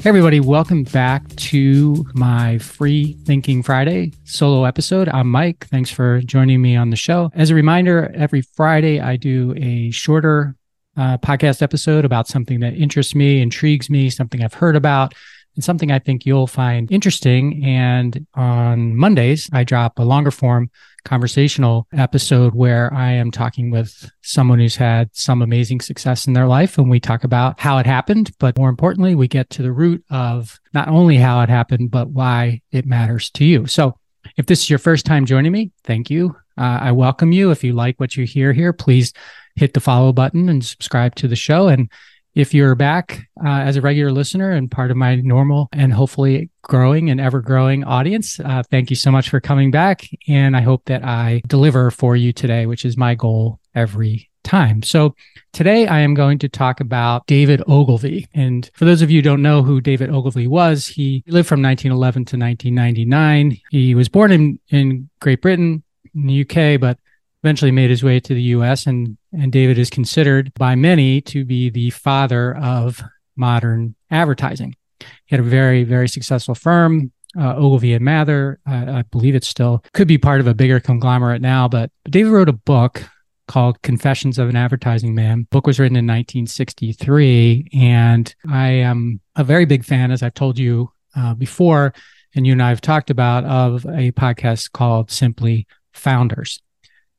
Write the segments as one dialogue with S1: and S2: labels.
S1: Hey, everybody, welcome back to my Free Thinking Friday solo episode. I'm Mike. Thanks for joining me on the show. As a reminder, every Friday I do a shorter uh, podcast episode about something that interests me, intrigues me, something I've heard about, and something I think you'll find interesting. And on Mondays, I drop a longer form conversational episode where I am talking with someone who's had some amazing success in their life. And we talk about how it happened. But more importantly, we get to the root of not only how it happened, but why it matters to you. So if this is your first time joining me, thank you. Uh, I welcome you. If you like what you hear here, please hit the follow button and subscribe to the show. And if you're back uh, as a regular listener and part of my normal and hopefully growing and ever growing audience, uh, thank you so much for coming back. And I hope that I deliver for you today, which is my goal every time. So today I am going to talk about David Ogilvy. And for those of you who don't know who David Ogilvy was, he lived from 1911 to 1999. He was born in, in Great Britain, in the UK, but eventually made his way to the US and and David is considered by many to be the father of modern advertising. He had a very very successful firm uh, Ogilvy and Mather. Uh, I believe it still could be part of a bigger conglomerate now, but David wrote a book called Confessions of an Advertising Man. The book was written in 1963, and I am a very big fan, as I've told you uh, before, and you and I have talked about, of a podcast called Simply Founders.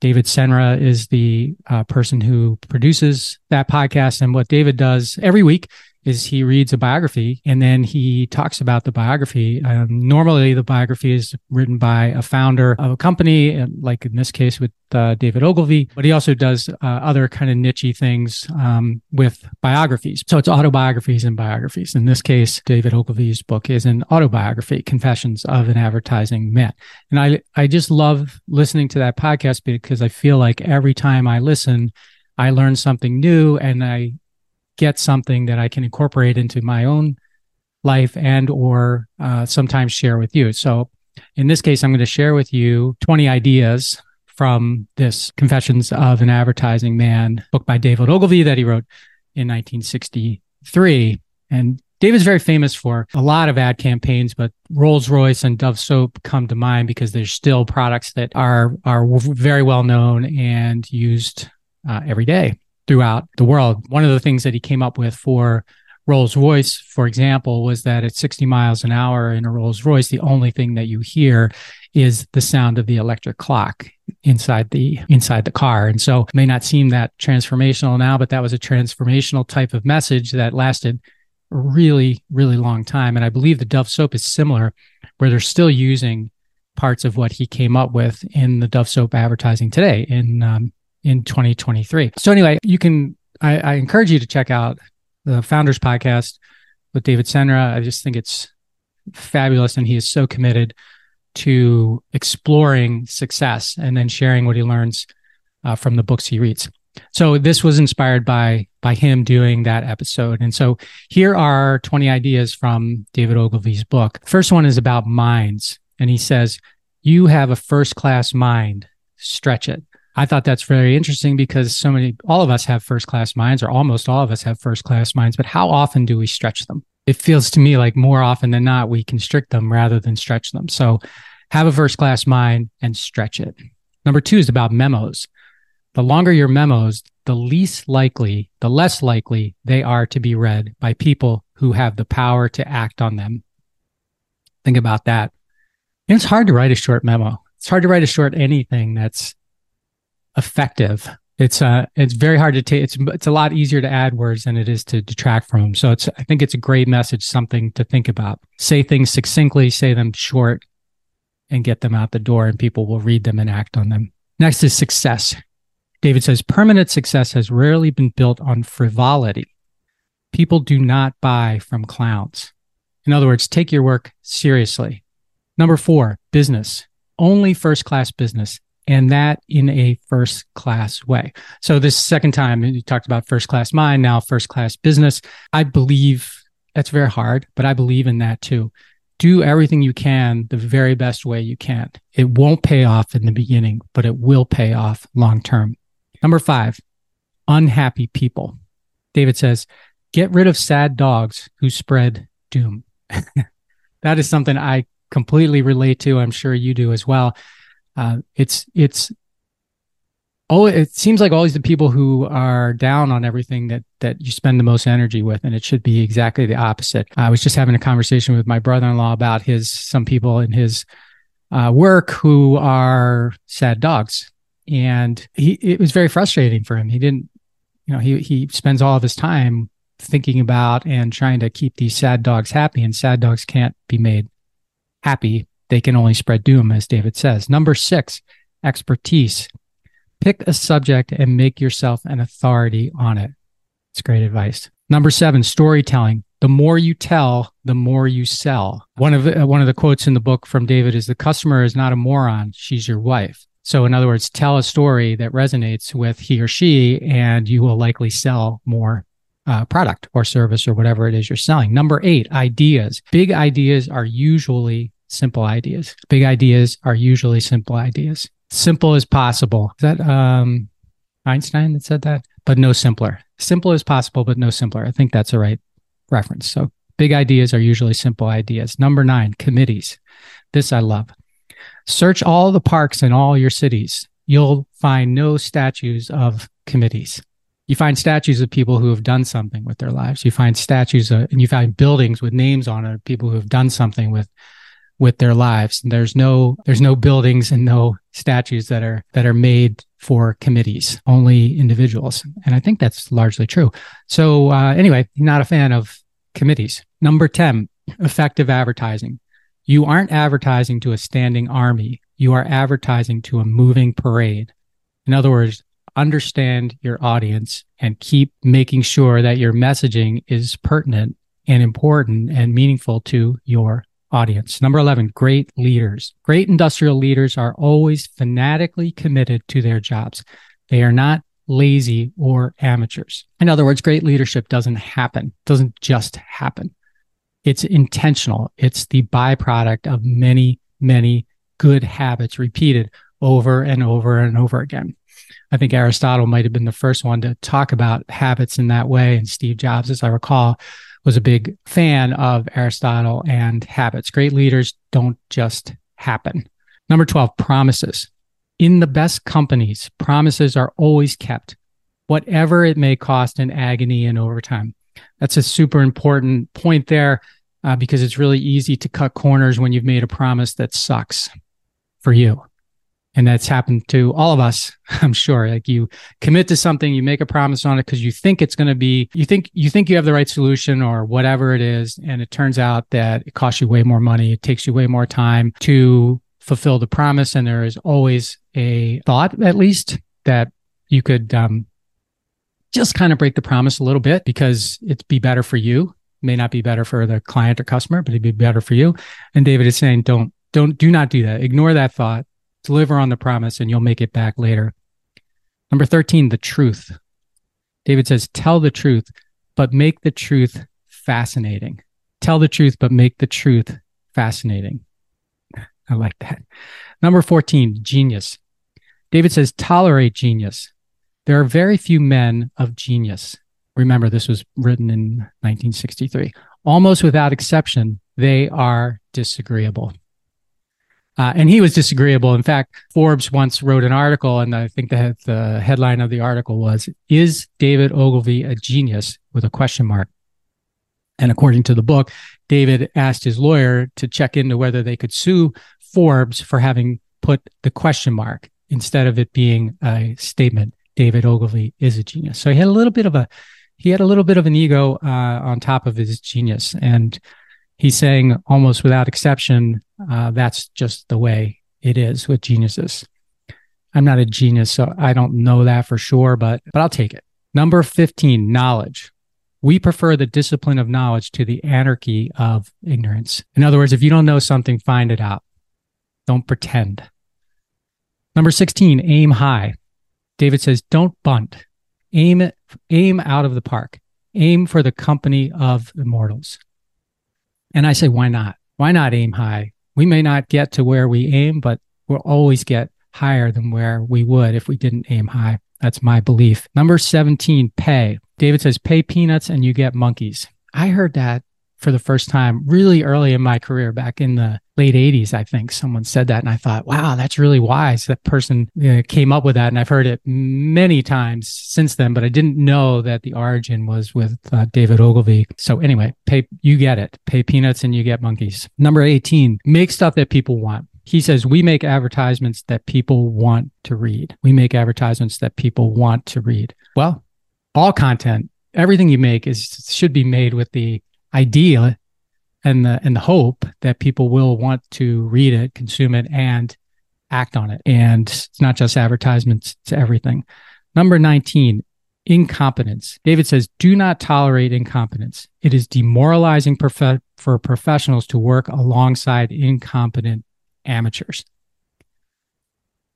S1: David Senra is the uh, person who produces that podcast. And what David does every week is he reads a biography and then he talks about the biography. Um, normally, the biography is written by a founder of a company, uh, like in this case with uh, David Ogilvy, but he also does uh, other kind of nichey things um, with biographies. So it's autobiographies and biographies. In this case, David Ogilvy's book is an autobiography, Confessions of an Advertising Man. And I, I just love listening to that podcast because I feel like every time I listen, I learn something new and I get something that I can incorporate into my own life and or uh, sometimes share with you. So in this case, I'm going to share with you 20 ideas from this Confessions of an Advertising Man book by David Ogilvy that he wrote in 1963. And David's very famous for a lot of ad campaigns, but Rolls Royce and Dove soap come to mind because there's still products that are are very well known and used uh, every day throughout the world. One of the things that he came up with for Rolls Royce, for example, was that at 60 miles an hour in a Rolls Royce, the only thing that you hear is the sound of the electric clock inside the inside the car. And so may not seem that transformational now, but that was a transformational type of message that lasted a really, really long time. And I believe the Dove soap is similar, where they're still using parts of what he came up with in the Dove soap advertising today in um, in 2023. So anyway, you can I, I encourage you to check out the Founders Podcast with David Senra. I just think it's fabulous, and he is so committed to exploring success and then sharing what he learns uh, from the books he reads. So this was inspired by by him doing that episode. And so here are 20 ideas from David Ogilvy's book. First one is about minds, and he says, "You have a first class mind. Stretch it." I thought that's very interesting because so many, all of us have first class minds, or almost all of us have first class minds, but how often do we stretch them? It feels to me like more often than not, we constrict them rather than stretch them. So have a first class mind and stretch it. Number two is about memos. The longer your memos, the least likely, the less likely they are to be read by people who have the power to act on them. Think about that. It's hard to write a short memo. It's hard to write a short anything that's effective. It's uh it's very hard to take. It's it's a lot easier to add words than it is to detract from them. So it's I think it's a great message, something to think about. Say things succinctly, say them short, and get them out the door, and people will read them and act on them. Next is success. David says permanent success has rarely been built on frivolity. People do not buy from clowns. In other words, take your work seriously. Number four, business. Only first class business and that in a first class way. So this second time you talked about first class mind, now first class business. I believe that's very hard, but I believe in that too. Do everything you can the very best way you can. It won't pay off in the beginning, but it will pay off long term. Number five, unhappy people. David says, get rid of sad dogs who spread doom. that is something I completely relate to. I'm sure you do as well. Uh, it's it's oh, it seems like always the people who are down on everything that that you spend the most energy with, and it should be exactly the opposite. I was just having a conversation with my brother-in-law about his some people in his uh, work who are sad dogs, and he it was very frustrating for him. He didn't, you know, he he spends all of his time thinking about and trying to keep these sad dogs happy, and sad dogs can't be made happy. They can only spread doom, as David says. Number six, expertise. Pick a subject and make yourself an authority on it. It's great advice. Number seven, storytelling. The more you tell, the more you sell. One of the, uh, one of the quotes in the book from David is the customer is not a moron, she's your wife. So in other words, tell a story that resonates with he or she and you will likely sell more uh, product or service or whatever it is you're selling. Number 8, ideas. Big ideas are usually simple ideas. Big ideas are usually simple ideas simple as possible. Is that um, Einstein that said that? But no simpler. Simple as possible, but no simpler. I think that's the right reference. So big ideas are usually simple ideas. Number nine, committees. This I love. Search all the parks in all your cities. You'll find no statues of committees. You find statues of people who have done something with their lives. You find statues of, and you find buildings with names on it, people who have done something with with their lives. And there's no there's no buildings and no statues that are that are made for committees, only individuals. And I think that's largely true. So uh, anyway, not a fan of committees. Number 10, effective advertising. You aren't advertising to a standing army. You are advertising to a moving parade. In other words, understand your audience and keep making sure that your messaging is pertinent and important and meaningful to your audience. Number 11, great leaders. Great industrial leaders are always fanatically committed to their jobs. They are not lazy or amateurs. In other words, great leadership doesn't happen, doesn't just happen. It's intentional. It's the byproduct of many, many good habits repeated over and over and over again. I think Aristotle might have been the first one to talk about habits in that way. And Steve Jobs, as I recall, was a big fan of Aristotle and habits. Great leaders don't just happen. Number 12, promises. In the best companies, promises are always kept, whatever it may cost in agony and overtime. That's a super important point there uh, because it's really easy to cut corners when you've made a promise that sucks for you and that's happened to all of us i'm sure. Like you commit to something you make a promise on it because you think it's going to be you think you think you have the right solution or whatever it is. And it turns out that it costs you way more money. It takes you way more time to fulfill the promise. And there is always a thought at least that you could um, just kind of break the promise a little bit because it'd be better for you. May not be better for the client or customer but it'd be better for you. And david is saying don't don't do not do that. Ignore that thought Deliver on the promise and you'll make it back later. Number 13, the truth. David says, tell the truth, but make the truth fascinating. Tell the truth, but make the truth fascinating. I like that. Number 14, genius. David says, tolerate genius. There are very few men of genius. Remember, this was written in 1963. Almost without exception, they are disagreeable. Uh, and he was disagreeable. In fact, Forbes once wrote an article, and I think the, the headline of the article was, Is David Ogilvy a genius? with a question mark. And according to the book, David asked his lawyer to check into whether they could sue Forbes for having put the question mark instead of it being a statement. David Ogilvy is a genius. So he had a little bit of a he had a little bit of an ego uh, on top of his genius, and he's saying almost without exception, uh, that's just the way it is with geniuses. I'm not a genius, so I don't know that for sure, but but I'll take it. Number 15, knowledge. We prefer the discipline of knowledge to the anarchy of ignorance. In other words, if you don't know something, find it out. Don't pretend. Number 16, aim high. David says, don't bunt. Aim aim out of the park. Aim for the company of immortals. And I say, why not? Why not aim high? We may not get to where we aim, but we'll always get higher than where we would if we didn't aim high. That's my belief. Number 17, pay. David says, pay peanuts and you get monkeys. I heard that for the first time really early in my career, back in the late 80s, I think someone said that. And I thought, wow, that's really wise. That person you know, came up with that. And I've heard it many times since then, but I didn't know that the origin was with uh, David Ogilvy. So anyway, pay, you get it. Pay peanuts and you get monkeys. Number 18, make stuff that people want. He says, we make advertisements that people want to read. We make advertisements that people want to read. Well, all content, everything you make is should be made with the idea and the and the hope that people will want to read it, consume it, and act on it. And it's not just advertisements; it's everything. Number nineteen, incompetence. David says, "Do not tolerate incompetence. It is demoralizing prof- for professionals to work alongside incompetent amateurs."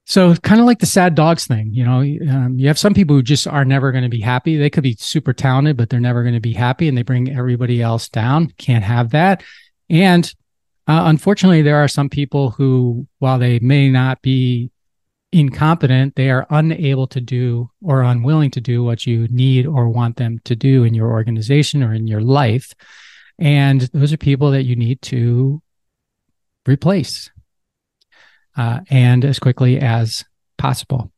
S1: So kind of like the sad dogs thing, you know, um, you have some people who just are never going to be happy. They could be super talented, but they're never going to be happy and they bring everybody else down. Can't have that. And uh, unfortunately, there are some people who, while they may not be incompetent, they are unable to do or unwilling to do what you need or want them to do in your organization or in your life. And those are people that you need to replace uh, and as quickly as possible.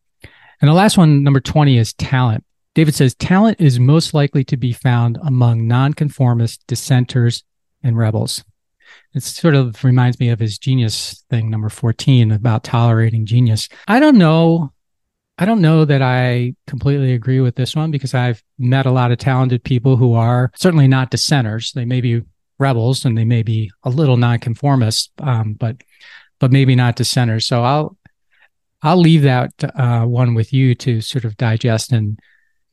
S1: And the last one, number 20, is talent. David says talent is most likely to be found among nonconformists, dissenters, and rebels. It sort of reminds me of his genius thing, number 14, about tolerating genius. I don't know. I don't know that I completely agree with this one because I've met a lot of talented people who are certainly not dissenters. They may be rebels and they may be a little nonconformists, um, but but maybe not to center. So I'll I'll leave that uh, one with you to sort of digest and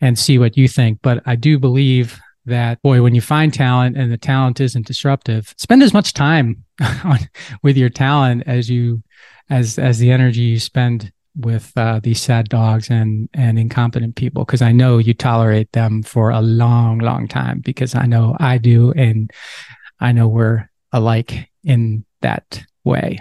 S1: and see what you think. But I do believe that boy, when you find talent and the talent isn't disruptive, spend as much time on, with your talent as you as as the energy you spend with uh, these sad dogs and and incompetent people because I know you tolerate them for a long, long time because I know I do, and I know we're alike in that way.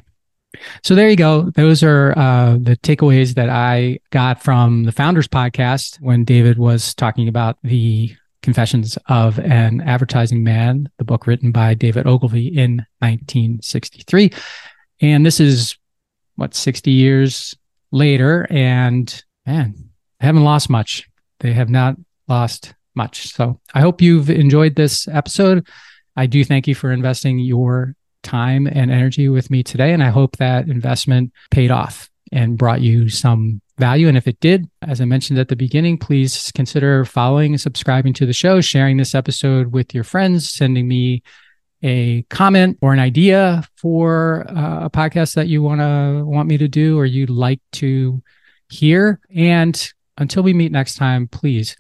S1: So there you go. Those are uh, the takeaways that I got from the Founders podcast when David was talking about the Confessions of an Advertising Man, the book written by David Ogilvy in 1963. And this is what 60 years later, and man, they haven't lost much. They have not lost much. So I hope you've enjoyed this episode. I do thank you for investing your time and energy with me today. And I hope that investment paid off and brought you some value. And if it did, as I mentioned at the beginning, please consider following and subscribing to the show, sharing this episode with your friends, sending me a comment or an idea for uh, a podcast that you want to want me to do or you'd like to hear. And until we meet next time, please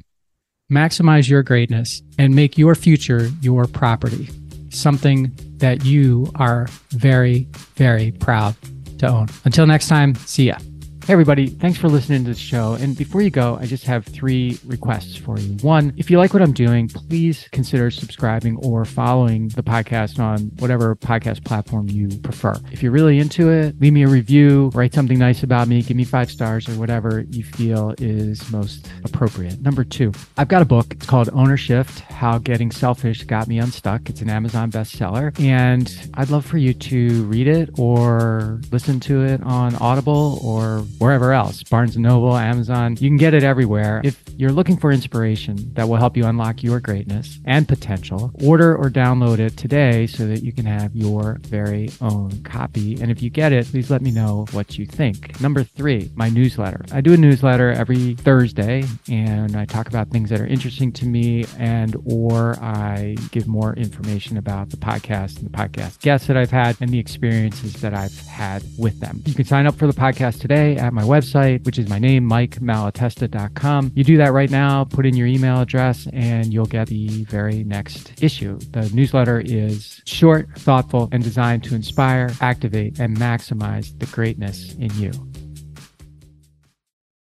S1: maximize your greatness and make your future your property something that you are very, very proud to own. Until next time, see ya. Hey, everybody. Thanks for listening to the show. And before you go, I just have three requests for you. One, if you like what I'm doing, please consider subscribing or following the podcast on whatever podcast platform you prefer. If you're really into it, leave me a review, write something nice about me, give me five stars or whatever you feel is most appropriate. Number two, I've got a book. It's called Owner Shift How Getting Selfish Got Me Unstuck. It's an Amazon bestseller. And I'd love for you to read it or listen to it on Audible or wherever else Barnes and Noble, Amazon. You can get it everywhere. If you're looking for inspiration that will help you unlock your greatness and potential, order or download it today so that you can have your very own copy. And if you get it, please let me know what you think. Number three, my newsletter. I do a newsletter every Thursday and I talk about things that are interesting to me and or I give more information about the podcast and the podcast guests that I've had and the experiences that I've had with them. You can sign up for the podcast today at my website, which is my name, mikemalatesta.com. You do that right now, put in your email address, and you'll get the very next issue. The newsletter is short, thoughtful, and designed to inspire, activate, and maximize the greatness in you.